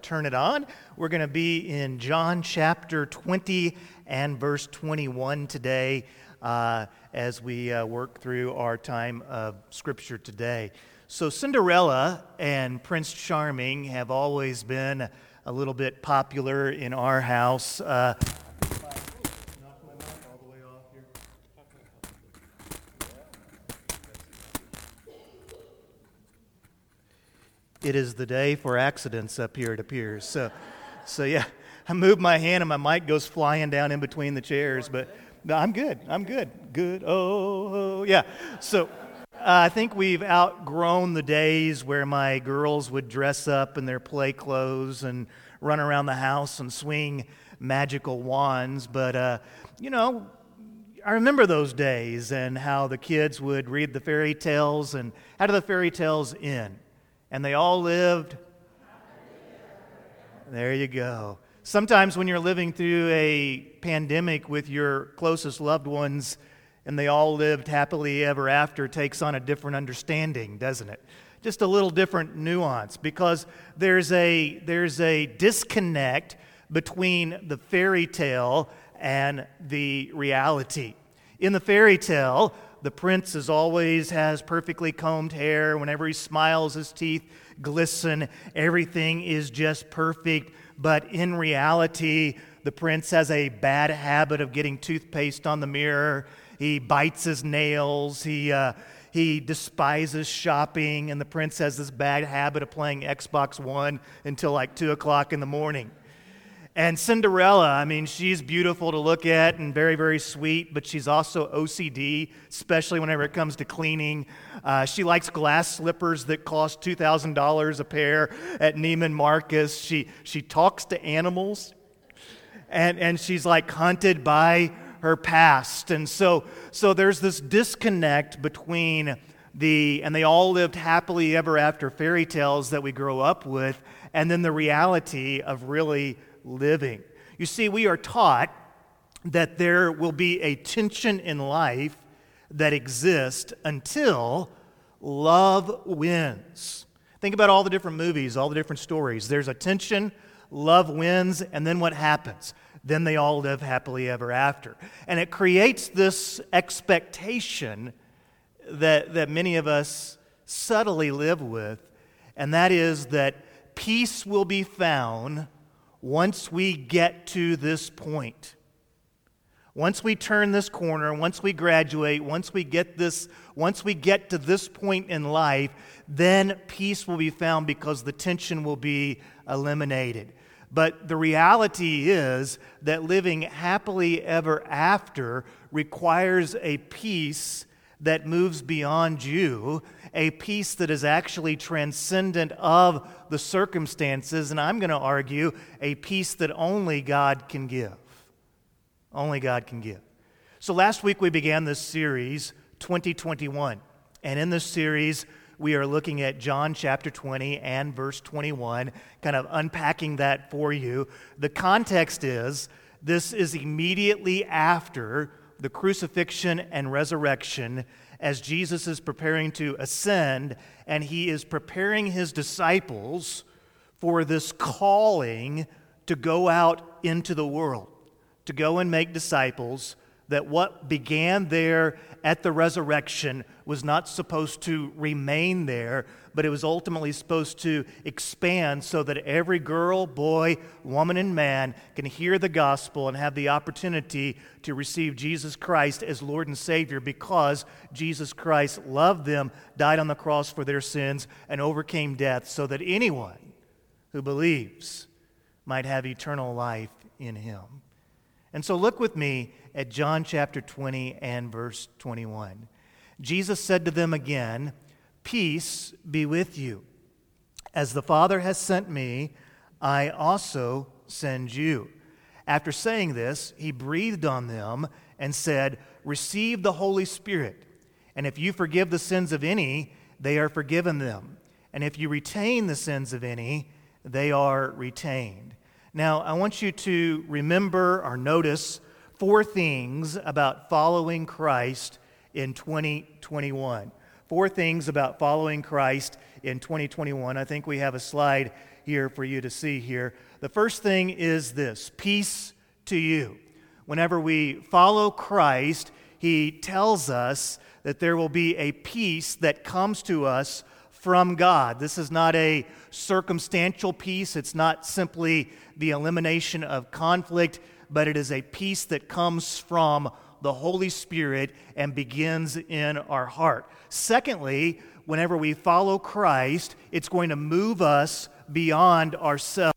turn it on. We're going to be in John chapter 20 and verse 21 today uh, as we uh, work through our time of Scripture today. So, Cinderella and Prince Charming have always been a little bit popular in our house. Uh, it is the day for accidents up here, it appears. So, so yeah, I move my hand and my mic goes flying down in between the chairs, but no, I'm good. I'm good. Good. Oh, oh yeah. So uh, I think we've outgrown the days where my girls would dress up in their play clothes and run around the house and swing magical wands. But, uh, you know, I remember those days and how the kids would read the fairy tales and how do the fairy tales end? And they all lived. There you go. Sometimes when you're living through a pandemic with your closest loved ones and they all lived happily ever after takes on a different understanding, doesn't it? Just a little different nuance because there's a, there's a disconnect between the fairy tale and the reality. In the fairy tale, the prince as always has perfectly combed hair. Whenever he smiles, his teeth glisten. Everything is just perfect. But in reality, the prince has a bad habit of getting toothpaste on the mirror. He bites his nails. He, uh, he despises shopping. And the prince has this bad habit of playing Xbox One until like 2 o'clock in the morning. And Cinderella, I mean, she's beautiful to look at and very, very sweet, but she's also OCD, especially whenever it comes to cleaning. Uh, she likes glass slippers that cost $2,000 a pair at Neiman Marcus. She, she talks to animals, and, and she's like hunted by her past. And so, so there's this disconnect between the, and they all lived happily ever after fairy tales that we grow up with, and then the reality of really living. You see, we are taught that there will be a tension in life that exists until love wins. Think about all the different movies, all the different stories. There's a tension, love wins, and then what happens? Then they all live happily ever after. And it creates this expectation that, that many of us subtly live with, and that is that peace will be found once we get to this point. Once we turn this corner, once we graduate, once we get this, once we get to this point in life, then peace will be found because the tension will be eliminated. But the reality is that living happily ever after requires a peace that moves beyond you, a peace that is actually transcendent of the circumstances, and I'm going to argue a peace that only God can give. Only God can give. So last week we began this series, 2021. And in this series, we are looking at John chapter 20 and verse 21, kind of unpacking that for you. The context is this is immediately after the crucifixion and resurrection as Jesus is preparing to ascend and he is preparing his disciples for this calling to go out into the world, to go and make disciples. That what began there at the resurrection was not supposed to remain there, but it was ultimately supposed to expand so that every girl, boy, woman, and man can hear the gospel and have the opportunity to receive Jesus Christ as Lord and Savior because Jesus Christ loved them, died on the cross for their sins, and overcame death so that anyone who believes might have eternal life in Him. And so look with me at John chapter 20 and verse 21. Jesus said to them again, Peace be with you. As the Father has sent me, I also send you. After saying this, he breathed on them and said, Receive the Holy Spirit. And if you forgive the sins of any, they are forgiven them. And if you retain the sins of any, they are retained. Now, I want you to remember or notice four things about following Christ in 2021 four things about following Christ in 2021. I think we have a slide here for you to see here. The first thing is this peace to you. Whenever we follow Christ, he tells us that there will be a peace that comes to us from God. This is not a circumstantial peace, it's not simply the elimination of conflict, but it is a peace that comes from the Holy Spirit and begins in our heart. Secondly, whenever we follow Christ, it's going to move us beyond ourselves.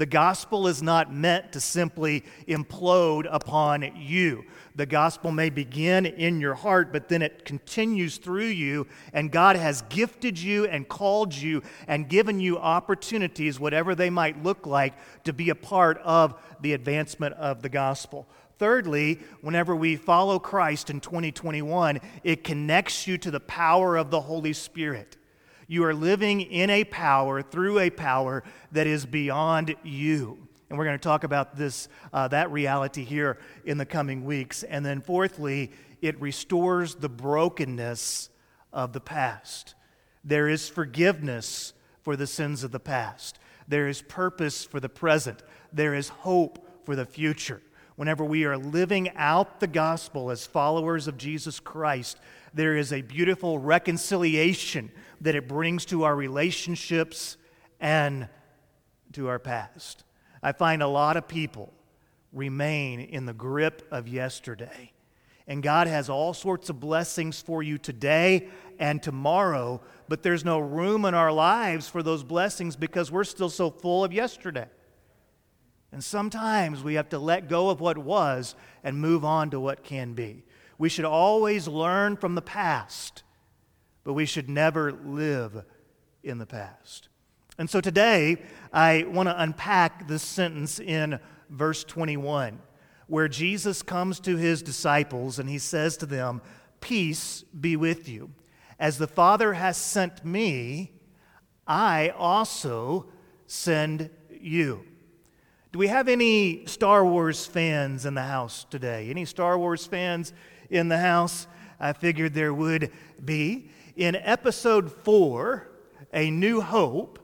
The gospel is not meant to simply implode upon you. The gospel may begin in your heart, but then it continues through you, and God has gifted you and called you and given you opportunities, whatever they might look like, to be a part of the advancement of the gospel. Thirdly, whenever we follow Christ in 2021, it connects you to the power of the Holy Spirit. You are living in a power, through a power that is beyond you. And we're going to talk about this, uh, that reality here in the coming weeks. And then, fourthly, it restores the brokenness of the past. There is forgiveness for the sins of the past, there is purpose for the present, there is hope for the future. Whenever we are living out the gospel as followers of Jesus Christ, there is a beautiful reconciliation that it brings to our relationships and to our past. I find a lot of people remain in the grip of yesterday. And God has all sorts of blessings for you today and tomorrow, but there's no room in our lives for those blessings because we're still so full of yesterday. And sometimes we have to let go of what was and move on to what can be. We should always learn from the past, but we should never live in the past. And so today, I want to unpack this sentence in verse 21, where Jesus comes to his disciples and he says to them, Peace be with you. As the Father has sent me, I also send you. Do we have any Star Wars fans in the house today? Any Star Wars fans in the house? I figured there would be. In episode four, A New Hope,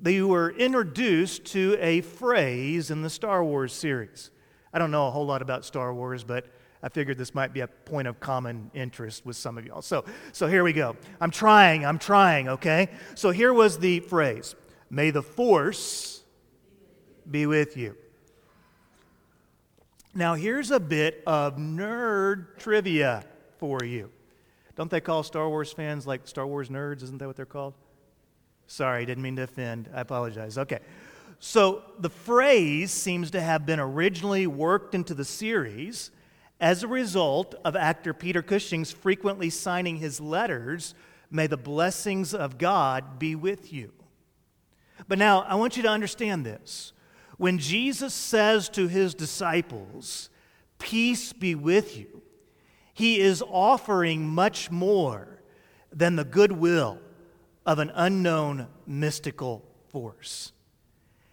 they were introduced to a phrase in the Star Wars series. I don't know a whole lot about Star Wars, but I figured this might be a point of common interest with some of y'all. So, so here we go. I'm trying, I'm trying, okay? So here was the phrase May the Force be with you. Now, here's a bit of nerd trivia for you. Don't they call Star Wars fans like Star Wars nerds? Isn't that what they're called? Sorry, didn't mean to offend. I apologize. Okay. So the phrase seems to have been originally worked into the series as a result of actor Peter Cushing's frequently signing his letters, May the blessings of God be with you. But now, I want you to understand this. When Jesus says to his disciples, Peace be with you, he is offering much more than the goodwill of an unknown mystical force.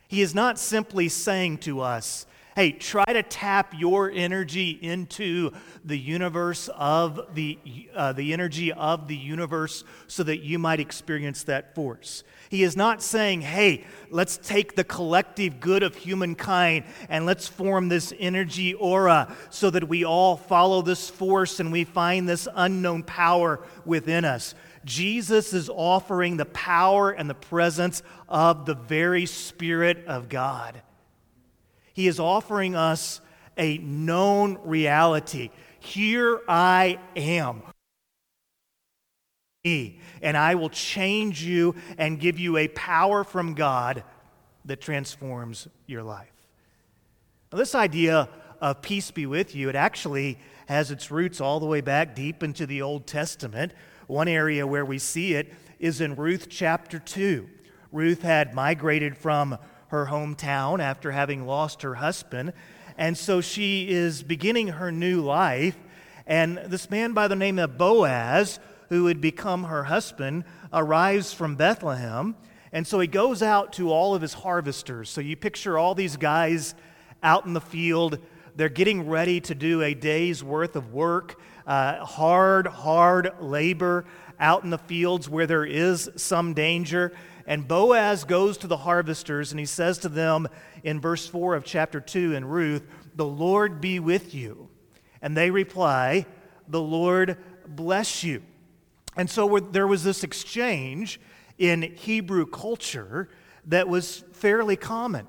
He is not simply saying to us, Hey, try to tap your energy into the universe of the, uh, the energy of the universe so that you might experience that force. He is not saying, hey, let's take the collective good of humankind and let's form this energy aura so that we all follow this force and we find this unknown power within us. Jesus is offering the power and the presence of the very Spirit of God. He is offering us a known reality. Here I am. And I will change you and give you a power from God that transforms your life. Now, this idea of peace be with you, it actually has its roots all the way back deep into the Old Testament. One area where we see it is in Ruth chapter 2. Ruth had migrated from her hometown after having lost her husband. And so she is beginning her new life. And this man by the name of Boaz, who would become her husband, arrives from Bethlehem. And so he goes out to all of his harvesters. So you picture all these guys out in the field. They're getting ready to do a day's worth of work, uh, hard, hard labor out in the fields where there is some danger. And Boaz goes to the harvesters and he says to them in verse 4 of chapter 2 in Ruth, The Lord be with you. And they reply, The Lord bless you. And so there was this exchange in Hebrew culture that was fairly common.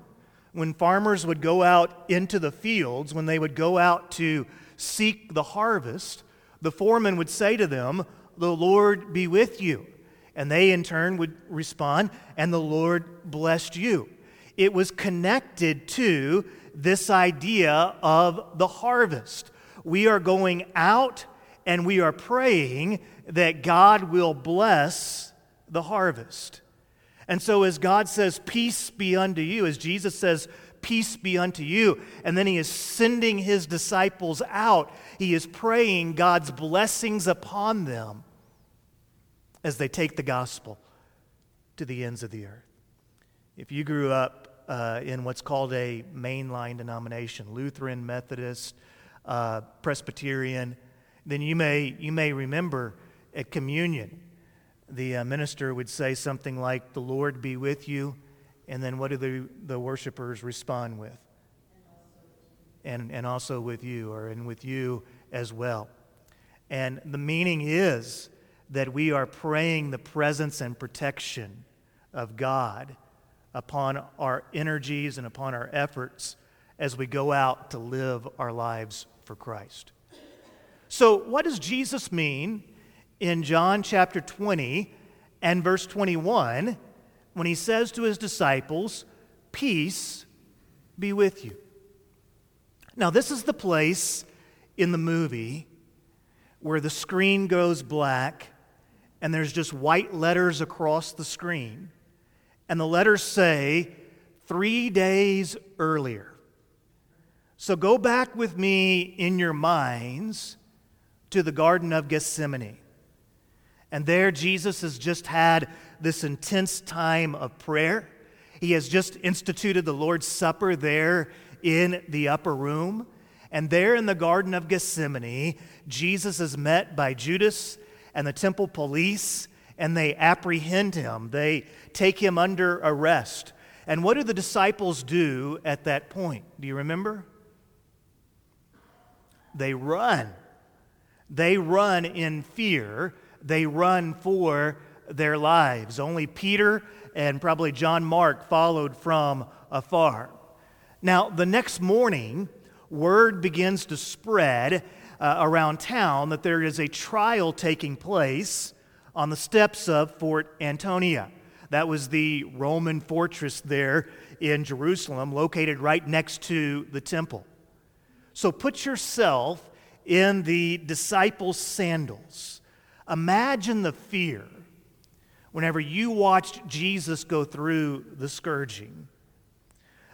When farmers would go out into the fields, when they would go out to seek the harvest, the foreman would say to them, The Lord be with you. And they in turn would respond, And the Lord blessed you. It was connected to this idea of the harvest. We are going out and we are praying that God will bless the harvest. And so, as God says, Peace be unto you, as Jesus says, Peace be unto you, and then he is sending his disciples out, he is praying God's blessings upon them as they take the gospel to the ends of the earth. If you grew up uh, in what's called a mainline denomination, Lutheran, Methodist, uh, Presbyterian, then you may, you may remember at communion, the uh, minister would say something like, The Lord be with you. And then what do the, the worshipers respond with? And, and also with you, or and with you as well. And the meaning is that we are praying the presence and protection of God upon our energies and upon our efforts as we go out to live our lives for Christ. So, what does Jesus mean in John chapter 20 and verse 21 when he says to his disciples, Peace be with you? Now, this is the place in the movie where the screen goes black and there's just white letters across the screen. And the letters say, three days earlier. So go back with me in your minds to the Garden of Gethsemane. And there, Jesus has just had this intense time of prayer. He has just instituted the Lord's Supper there in the upper room. And there in the Garden of Gethsemane, Jesus is met by Judas and the temple police, and they apprehend him. They take him under arrest. And what do the disciples do at that point? Do you remember? They run. They run in fear. They run for their lives. Only Peter and probably John Mark followed from afar. Now, the next morning, word begins to spread uh, around town that there is a trial taking place on the steps of Fort Antonia. That was the Roman fortress there in Jerusalem, located right next to the temple. So put yourself in the disciples' sandals. Imagine the fear whenever you watched Jesus go through the scourging.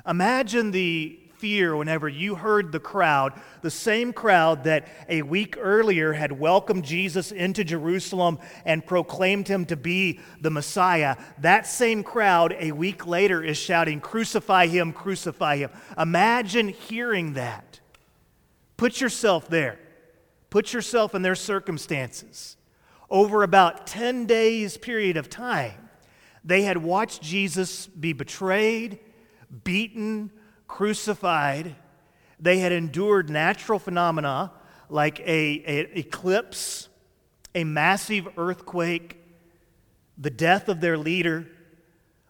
Imagine the fear whenever you heard the crowd, the same crowd that a week earlier had welcomed Jesus into Jerusalem and proclaimed him to be the Messiah. That same crowd a week later is shouting, Crucify him, crucify him. Imagine hearing that. Put yourself there, put yourself in their circumstances. Over about 10 days period of time, they had watched Jesus be betrayed, beaten, crucified, they had endured natural phenomena like a, a eclipse, a massive earthquake, the death of their leader.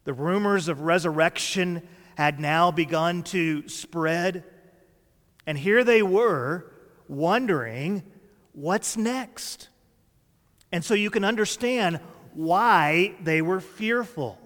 The rumors of resurrection had now begun to spread. And here they were wondering what's next. And so you can understand why they were fearful.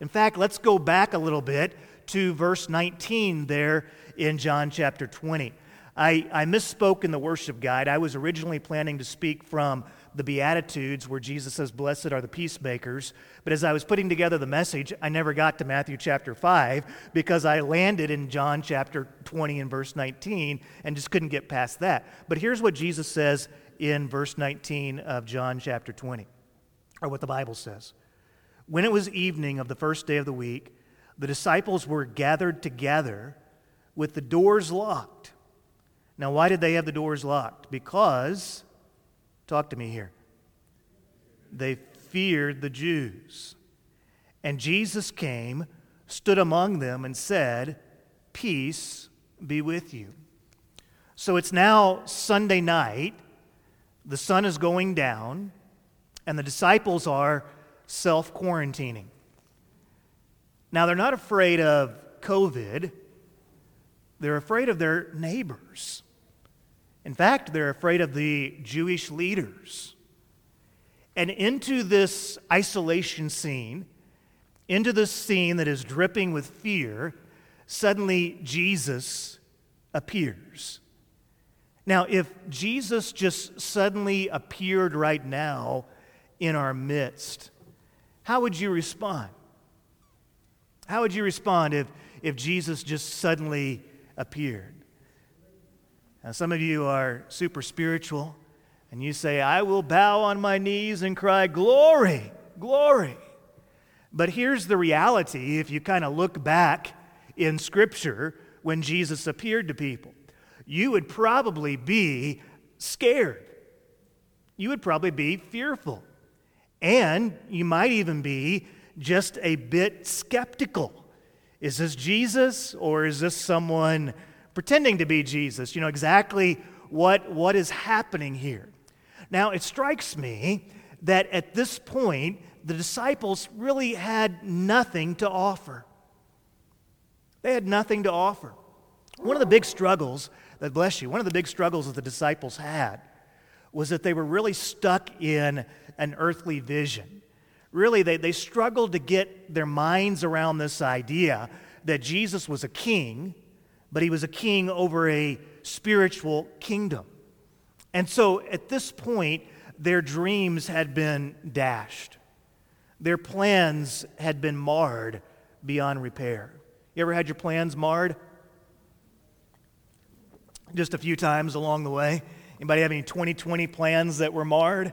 In fact, let's go back a little bit to verse 19 there in John chapter 20. I, I misspoke in the worship guide. I was originally planning to speak from the Beatitudes, where Jesus says, Blessed are the peacemakers. But as I was putting together the message, I never got to Matthew chapter 5 because I landed in John chapter 20 and verse 19 and just couldn't get past that. But here's what Jesus says in verse 19 of John chapter 20, or what the Bible says. When it was evening of the first day of the week, the disciples were gathered together with the doors locked. Now, why did they have the doors locked? Because, talk to me here, they feared the Jews. And Jesus came, stood among them, and said, Peace be with you. So it's now Sunday night. The sun is going down, and the disciples are self quarantining. Now, they're not afraid of COVID, they're afraid of their neighbors. In fact, they're afraid of the Jewish leaders. And into this isolation scene, into this scene that is dripping with fear, suddenly Jesus appears. Now, if Jesus just suddenly appeared right now in our midst, how would you respond? How would you respond if, if Jesus just suddenly appeared? Now, some of you are super spiritual, and you say, I will bow on my knees and cry, Glory, glory. But here's the reality if you kind of look back in Scripture when Jesus appeared to people, you would probably be scared. You would probably be fearful. And you might even be just a bit skeptical. Is this Jesus or is this someone pretending to be Jesus? You know exactly what, what is happening here. Now, it strikes me that at this point, the disciples really had nothing to offer. They had nothing to offer. One of the big struggles, that bless you, one of the big struggles that the disciples had was that they were really stuck in an earthly vision. Really, they, they struggled to get their minds around this idea that Jesus was a king, but he was a king over a spiritual kingdom. And so at this point, their dreams had been dashed. Their plans had been marred beyond repair. You ever had your plans marred? Just a few times along the way. Anybody have any 2020 plans that were marred?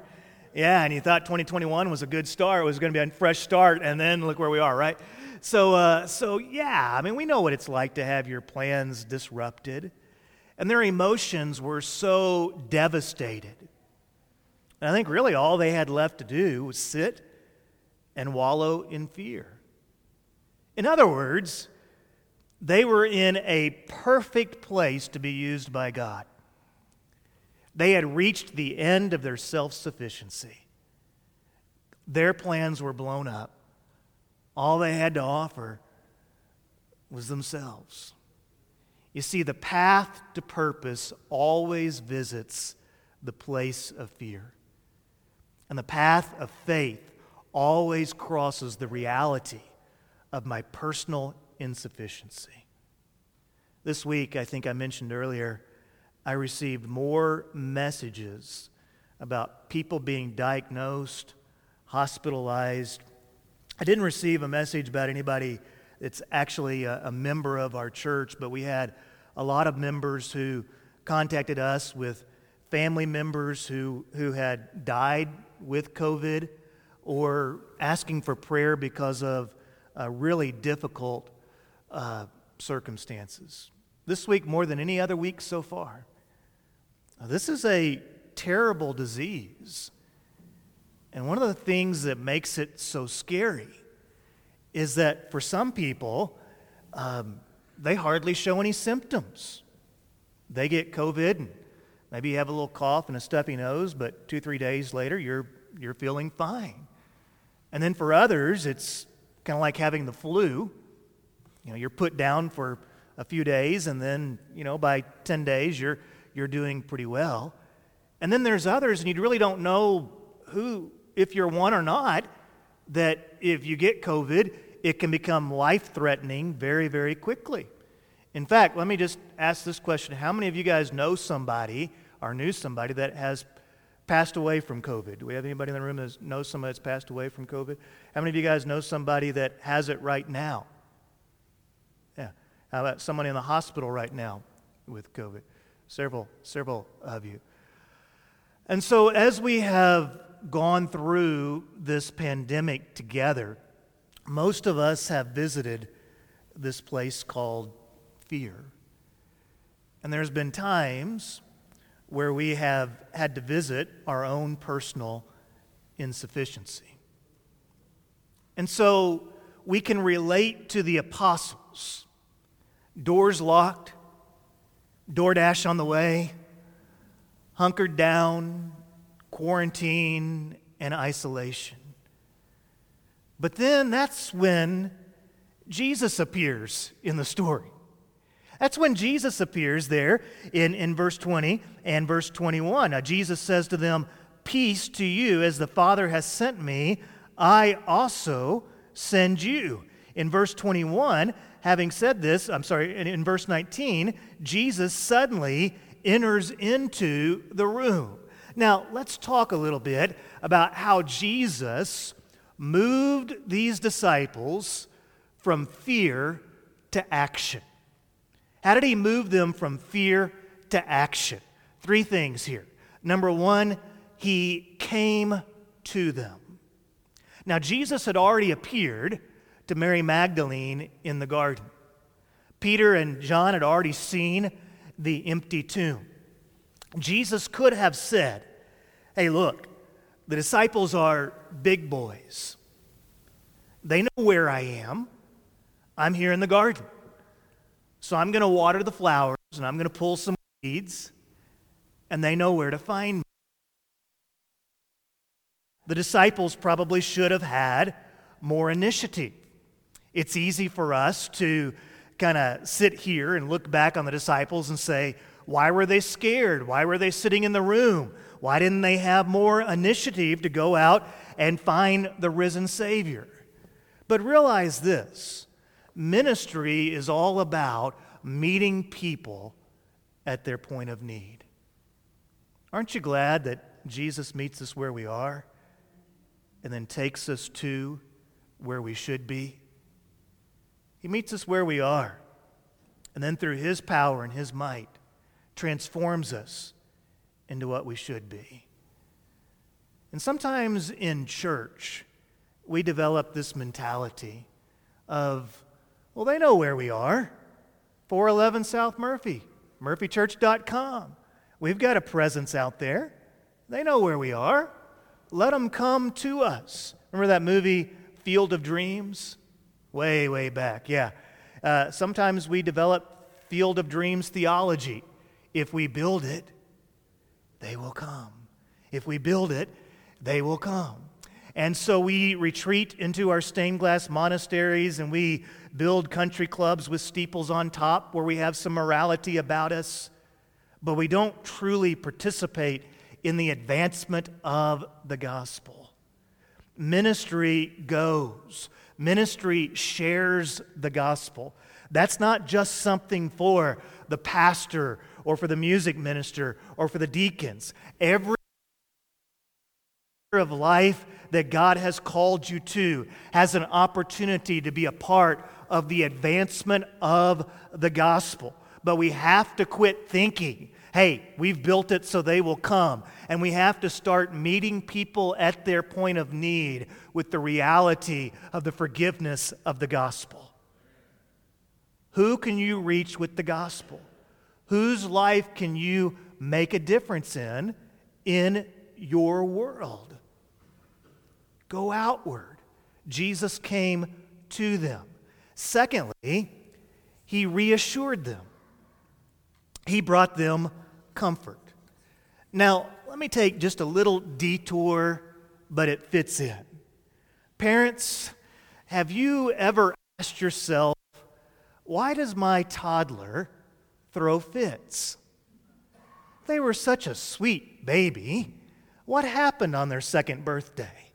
Yeah, and you thought 2021 was a good start. It was going to be a fresh start, and then look where we are, right? So, uh, so yeah, I mean, we know what it's like to have your plans disrupted. And their emotions were so devastated. And I think really all they had left to do was sit and wallow in fear. In other words, they were in a perfect place to be used by God. They had reached the end of their self sufficiency. Their plans were blown up. All they had to offer was themselves. You see, the path to purpose always visits the place of fear. And the path of faith always crosses the reality of my personal insufficiency. This week, I think I mentioned earlier, I received more messages about people being diagnosed, hospitalized. I didn't receive a message about anybody that's actually a, a member of our church, but we had a lot of members who contacted us with family members who, who had died with COVID or asking for prayer because of uh, really difficult uh, circumstances. This week, more than any other week so far. Now, this is a terrible disease. And one of the things that makes it so scary is that for some people, um, they hardly show any symptoms. They get COVID and maybe you have a little cough and a stuffy nose, but two, three days later, you're, you're feeling fine. And then for others, it's kind of like having the flu. You know, you're put down for a few days, and then, you know, by 10 days, you're, you're doing pretty well. And then there's others, and you really don't know who, if you're one or not, that if you get COVID, it can become life threatening very, very quickly. In fact, let me just ask this question How many of you guys know somebody or knew somebody that has passed away from COVID? Do we have anybody in the room that knows somebody that's passed away from COVID? How many of you guys know somebody that has it right now? Yeah. How about somebody in the hospital right now with COVID? Several, several of you. And so, as we have gone through this pandemic together, most of us have visited this place called fear. And there's been times where we have had to visit our own personal insufficiency. And so we can relate to the apostles. Doors locked, DoorDash on the way, hunkered down, quarantine, and isolation. But then that's when Jesus appears in the story. That's when Jesus appears there in, in verse 20 and verse 21. Now, Jesus says to them, Peace to you, as the Father has sent me, I also send you. In verse 21, having said this, I'm sorry, in, in verse 19, Jesus suddenly enters into the room. Now, let's talk a little bit about how Jesus moved these disciples from fear to action. How did he move them from fear to action? Three things here. Number one, he came to them. Now, Jesus had already appeared to Mary Magdalene in the garden. Peter and John had already seen the empty tomb. Jesus could have said, Hey, look, the disciples are big boys. They know where I am. I'm here in the garden. So I'm going to water the flowers and I'm going to pull some weeds, and they know where to find me. The disciples probably should have had more initiative. It's easy for us to kind of sit here and look back on the disciples and say, why were they scared? Why were they sitting in the room? Why didn't they have more initiative to go out and find the risen Savior? But realize this ministry is all about meeting people at their point of need. Aren't you glad that Jesus meets us where we are and then takes us to where we should be? He meets us where we are and then through His power and His might transforms us into what we should be. And sometimes in church, we develop this mentality of, well, they know where we are. 411 South Murphy, murphychurch.com. We've got a presence out there. They know where we are. Let them come to us. Remember that movie, Field of Dreams? Way, way back, yeah. Uh, sometimes we develop Field of Dreams theology. If we build it, they will come. If we build it, they will come. And so we retreat into our stained glass monasteries and we build country clubs with steeples on top where we have some morality about us, but we don't truly participate in the advancement of the gospel. Ministry goes, ministry shares the gospel. That's not just something for the pastor or for the music minister or for the deacons. Every of life that God has called you to has an opportunity to be a part of the advancement of the gospel. But we have to quit thinking, hey, we've built it so they will come. And we have to start meeting people at their point of need with the reality of the forgiveness of the gospel. Who can you reach with the gospel? Whose life can you make a difference in in your world? Go outward. Jesus came to them. Secondly, he reassured them, he brought them comfort. Now, let me take just a little detour, but it fits in. Parents, have you ever asked yourself, why does my toddler throw fits? They were such a sweet baby. What happened on their second birthday?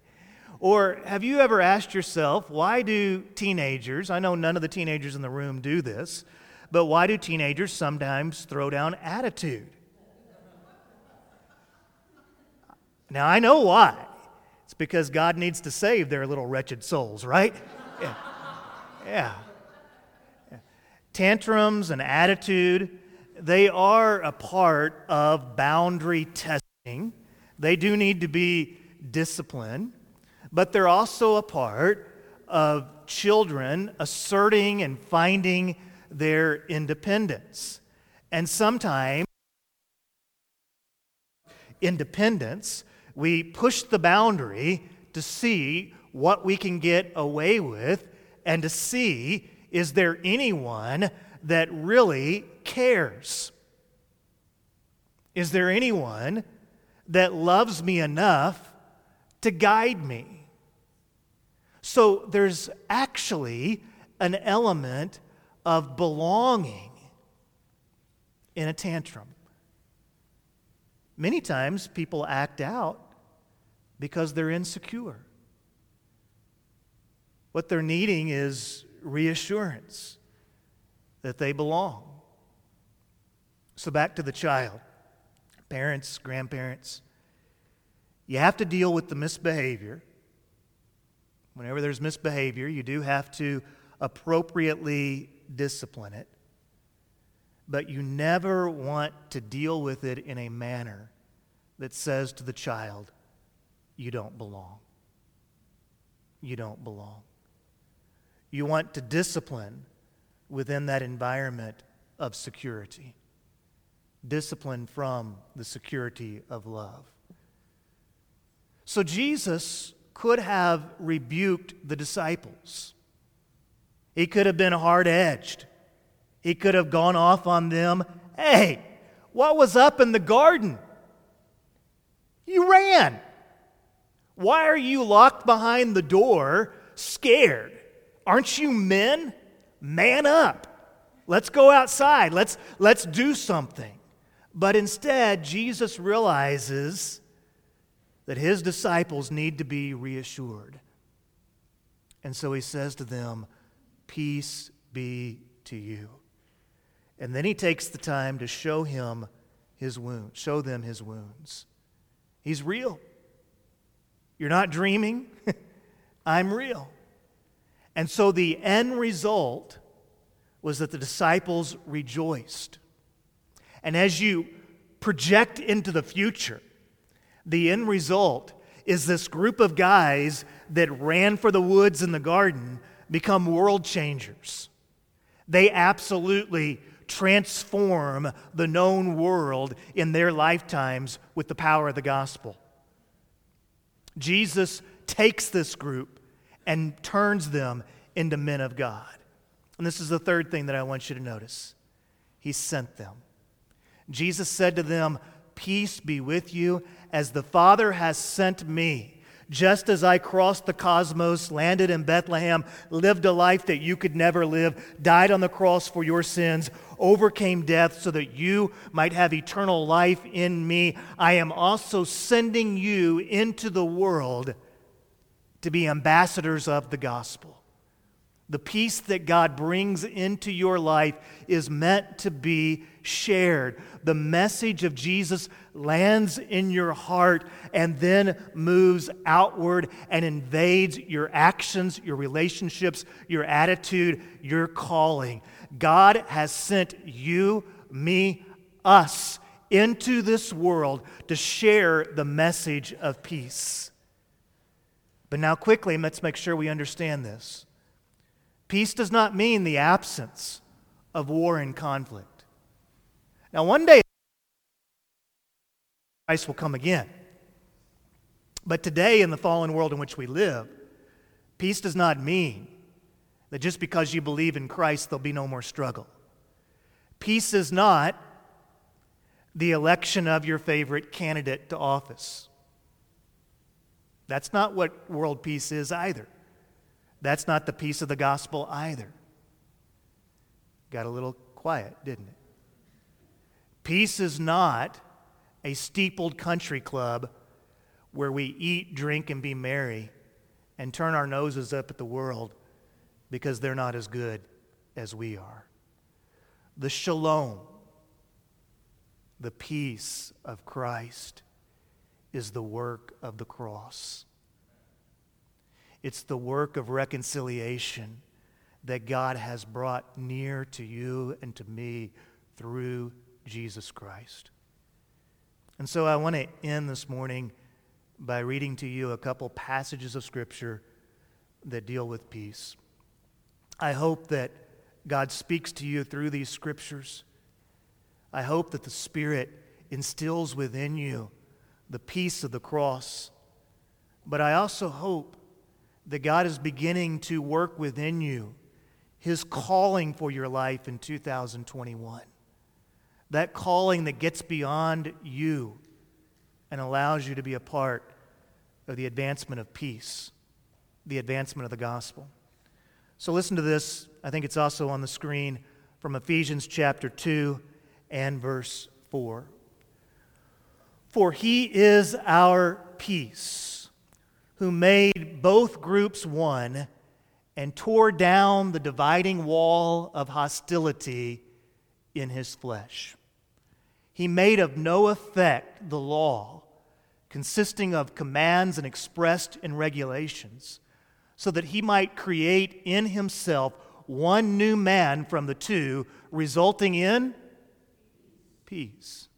Or have you ever asked yourself, why do teenagers, I know none of the teenagers in the room do this, but why do teenagers sometimes throw down attitude? Now, I know why. It's because God needs to save their little wretched souls, right? Yeah. Yeah. Tantrums and attitude, they are a part of boundary testing. They do need to be disciplined but they're also a part of children asserting and finding their independence. And sometimes, independence, we push the boundary to see what we can get away with and to see is there anyone that really cares? Is there anyone that loves me enough to guide me? So there's actually an element of belonging in a tantrum. Many times people act out because they're insecure. What they're needing is reassurance that they belong. So, back to the child. Parents, grandparents, you have to deal with the misbehavior. Whenever there's misbehavior, you do have to appropriately discipline it. But you never want to deal with it in a manner that says to the child, You don't belong. You don't belong. You want to discipline within that environment of security, discipline from the security of love. So Jesus could have rebuked the disciples. He could have been hard edged. He could have gone off on them. Hey, what was up in the garden? You ran. Why are you locked behind the door, scared? Aren't you men? Man up. Let's go outside. Let's, let's do something. But instead, Jesus realizes that his disciples need to be reassured. And so he says to them, Peace be to you. And then he takes the time to show him his wounds, show them his wounds. He's real. You're not dreaming. I'm real. And so the end result was that the disciples rejoiced. And as you project into the future, the end result is this group of guys that ran for the woods in the garden become world changers. They absolutely transform the known world in their lifetimes with the power of the gospel. Jesus takes this group and turns them into men of God. And this is the third thing that I want you to notice He sent them. Jesus said to them, Peace be with you, as the Father has sent me. Just as I crossed the cosmos, landed in Bethlehem, lived a life that you could never live, died on the cross for your sins, overcame death so that you might have eternal life in me, I am also sending you into the world to be ambassadors of the gospel. The peace that God brings into your life is meant to be shared. The message of Jesus lands in your heart and then moves outward and invades your actions, your relationships, your attitude, your calling. God has sent you, me, us into this world to share the message of peace. But now, quickly, let's make sure we understand this. Peace does not mean the absence of war and conflict. Now, one day, Christ will come again. But today, in the fallen world in which we live, peace does not mean that just because you believe in Christ, there'll be no more struggle. Peace is not the election of your favorite candidate to office. That's not what world peace is either. That's not the peace of the gospel either. Got a little quiet, didn't it? Peace is not a steepled country club where we eat, drink, and be merry and turn our noses up at the world because they're not as good as we are. The shalom, the peace of Christ, is the work of the cross. It's the work of reconciliation that God has brought near to you and to me through Jesus Christ. And so I want to end this morning by reading to you a couple passages of Scripture that deal with peace. I hope that God speaks to you through these Scriptures. I hope that the Spirit instills within you the peace of the cross. But I also hope that God is beginning to work within you, His calling for your life in 2021. That calling that gets beyond you and allows you to be a part of the advancement of peace, the advancement of the gospel. So listen to this. I think it's also on the screen from Ephesians chapter 2 and verse 4. For he is our peace, who made both groups one and tore down the dividing wall of hostility in his flesh. He made of no effect the law, consisting of commands and expressed in regulations, so that he might create in himself one new man from the two, resulting in peace.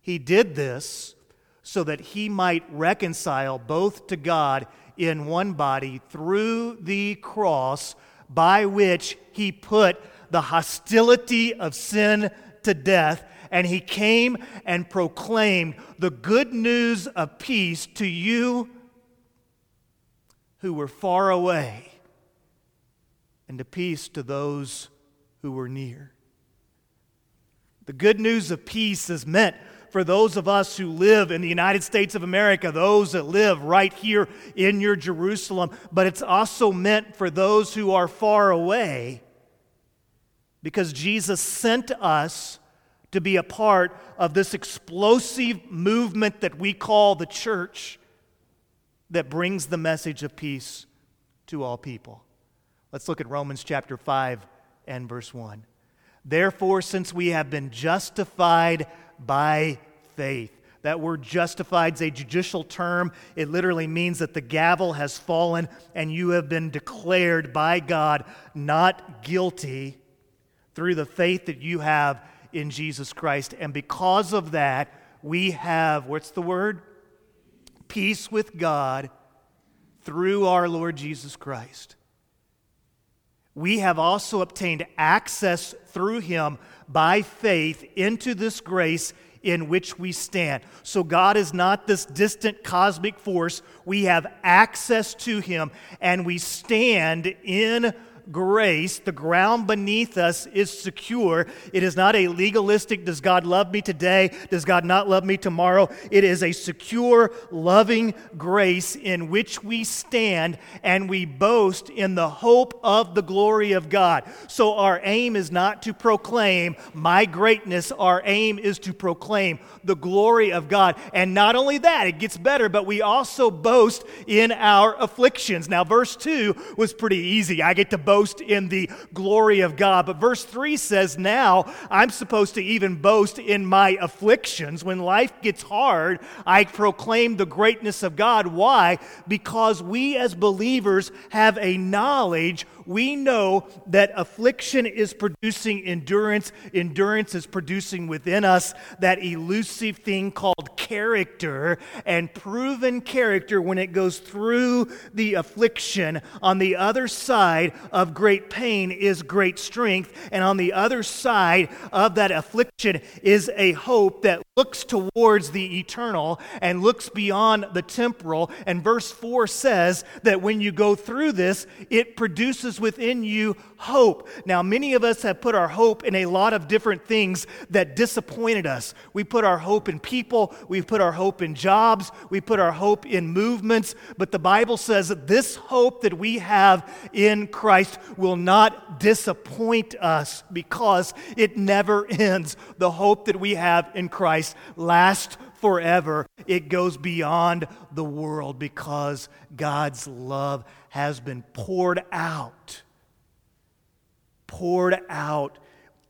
He did this so that he might reconcile both to God in one body through the cross, by which he put the hostility of sin to death. And he came and proclaimed the good news of peace to you who were far away, and to peace to those who were near. The good news of peace is meant for those of us who live in the United States of America, those that live right here in your Jerusalem, but it's also meant for those who are far away because Jesus sent us to be a part of this explosive movement that we call the church that brings the message of peace to all people. Let's look at Romans chapter 5 and verse 1. Therefore, since we have been justified by faith. That word justified is a judicial term. It literally means that the gavel has fallen and you have been declared by God not guilty through the faith that you have in Jesus Christ. And because of that, we have, what's the word? Peace with God through our Lord Jesus Christ. We have also obtained access through him by faith into this grace in which we stand. So God is not this distant cosmic force. We have access to Him and we stand in grace, the ground beneath us is secure. It is not a legalistic, does God love me today? Does God not love me tomorrow? It is a secure, loving grace in which we stand and we boast in the hope of the glory of God. So our aim is not to proclaim my greatness, our aim is to proclaim the glory of God. And not only that, it gets better, but we also boast in our afflictions. Now, verse 2 was pretty easy. I get to boast boast in the glory of God. But verse 3 says, Now I'm supposed to even boast in my afflictions. When life gets hard, I proclaim the greatness of God. Why? Because we as believers have a knowledge we know that affliction is producing endurance. Endurance is producing within us that elusive thing called character. And proven character, when it goes through the affliction, on the other side of great pain is great strength. And on the other side of that affliction is a hope that looks towards the eternal and looks beyond the temporal. And verse 4 says that when you go through this, it produces within you hope. Now, many of us have put our hope in a lot of different things that disappointed us. We put our hope in people, we put our hope in jobs, we put our hope in movements. But the Bible says that this hope that we have in Christ will not disappoint us because it never ends. The hope that we have in Christ lasts forever. It goes beyond the world because God's love has been poured out, poured out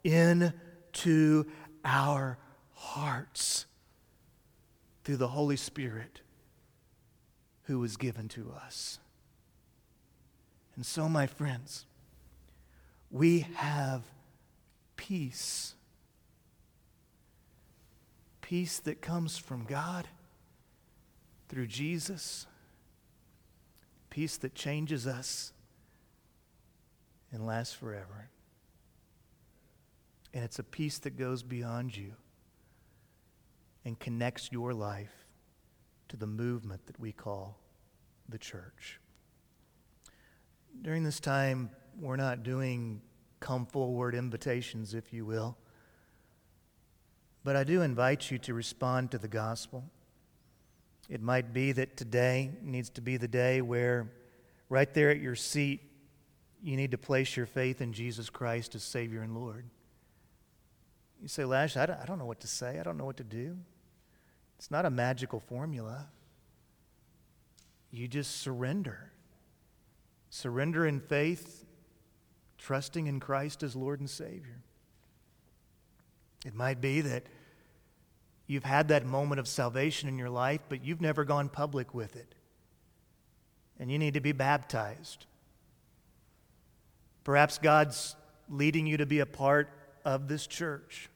into our hearts through the Holy Spirit who was given to us. And so, my friends, we have peace peace that comes from God through Jesus, peace that changes us and lasts forever. And it's a peace that goes beyond you and connects your life to the movement that we call the church. during this time, we're not doing come forward invitations, if you will. But I do invite you to respond to the gospel. It might be that today needs to be the day where, right there at your seat, you need to place your faith in Jesus Christ as Savior and Lord. You say, Lash, I don't, know what to say. I don't know what to do. It's not a magical formula. You just surrender. Surrender in faith, trusting in Christ as Lord and Savior. It might be that you've had that moment of salvation in your life, but you've never gone public with it. And you need to be baptized. Perhaps God's leading you to be a part of this church.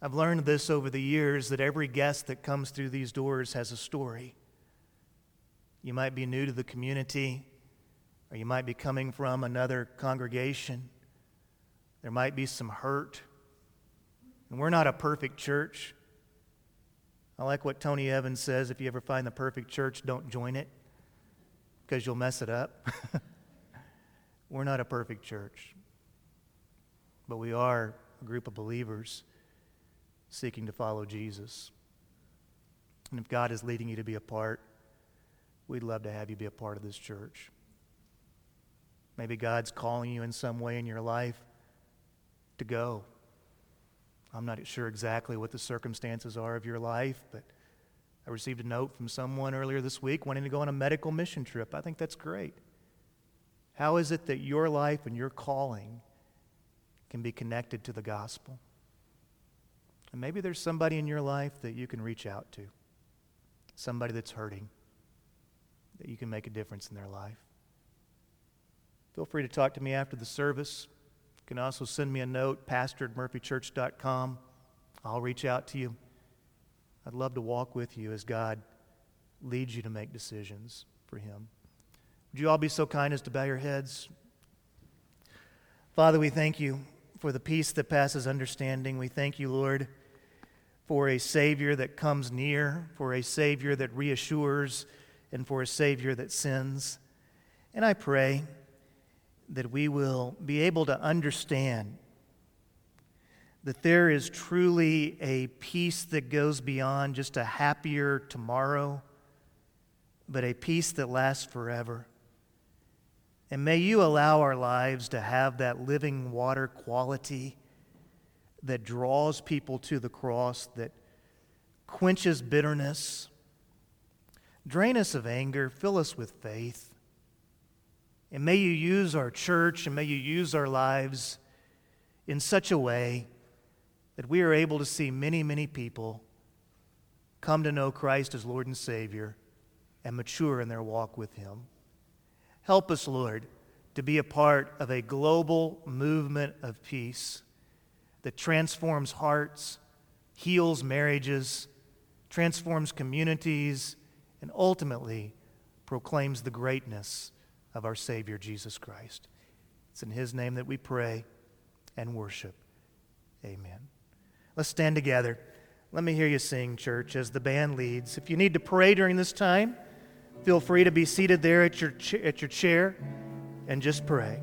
I've learned this over the years that every guest that comes through these doors has a story. You might be new to the community, or you might be coming from another congregation. There might be some hurt. And we're not a perfect church. I like what Tony Evans says if you ever find the perfect church, don't join it because you'll mess it up. we're not a perfect church, but we are a group of believers seeking to follow Jesus. And if God is leading you to be a part, we'd love to have you be a part of this church. Maybe God's calling you in some way in your life to go. I'm not sure exactly what the circumstances are of your life, but I received a note from someone earlier this week wanting to go on a medical mission trip. I think that's great. How is it that your life and your calling can be connected to the gospel? And maybe there's somebody in your life that you can reach out to, somebody that's hurting, that you can make a difference in their life. Feel free to talk to me after the service. You can also send me a note, pastor at murphychurch.com. I'll reach out to you. I'd love to walk with you as God leads you to make decisions for Him. Would you all be so kind as to bow your heads? Father, we thank you for the peace that passes understanding. We thank you, Lord, for a Savior that comes near, for a Savior that reassures, and for a Savior that sins. And I pray that we will be able to understand that there is truly a peace that goes beyond just a happier tomorrow, but a peace that lasts forever. And may you allow our lives to have that living water quality that draws people to the cross, that quenches bitterness. Drain us of anger, fill us with faith. And may you use our church and may you use our lives in such a way that we are able to see many, many people come to know Christ as Lord and Savior and mature in their walk with Him. Help us, Lord, to be a part of a global movement of peace that transforms hearts, heals marriages, transforms communities, and ultimately proclaims the greatness of our Savior, Jesus Christ. It's in His name that we pray and worship. Amen. Let's stand together. Let me hear you sing, church, as the band leads. If you need to pray during this time, feel free to be seated there at your, ch- at your chair and just pray.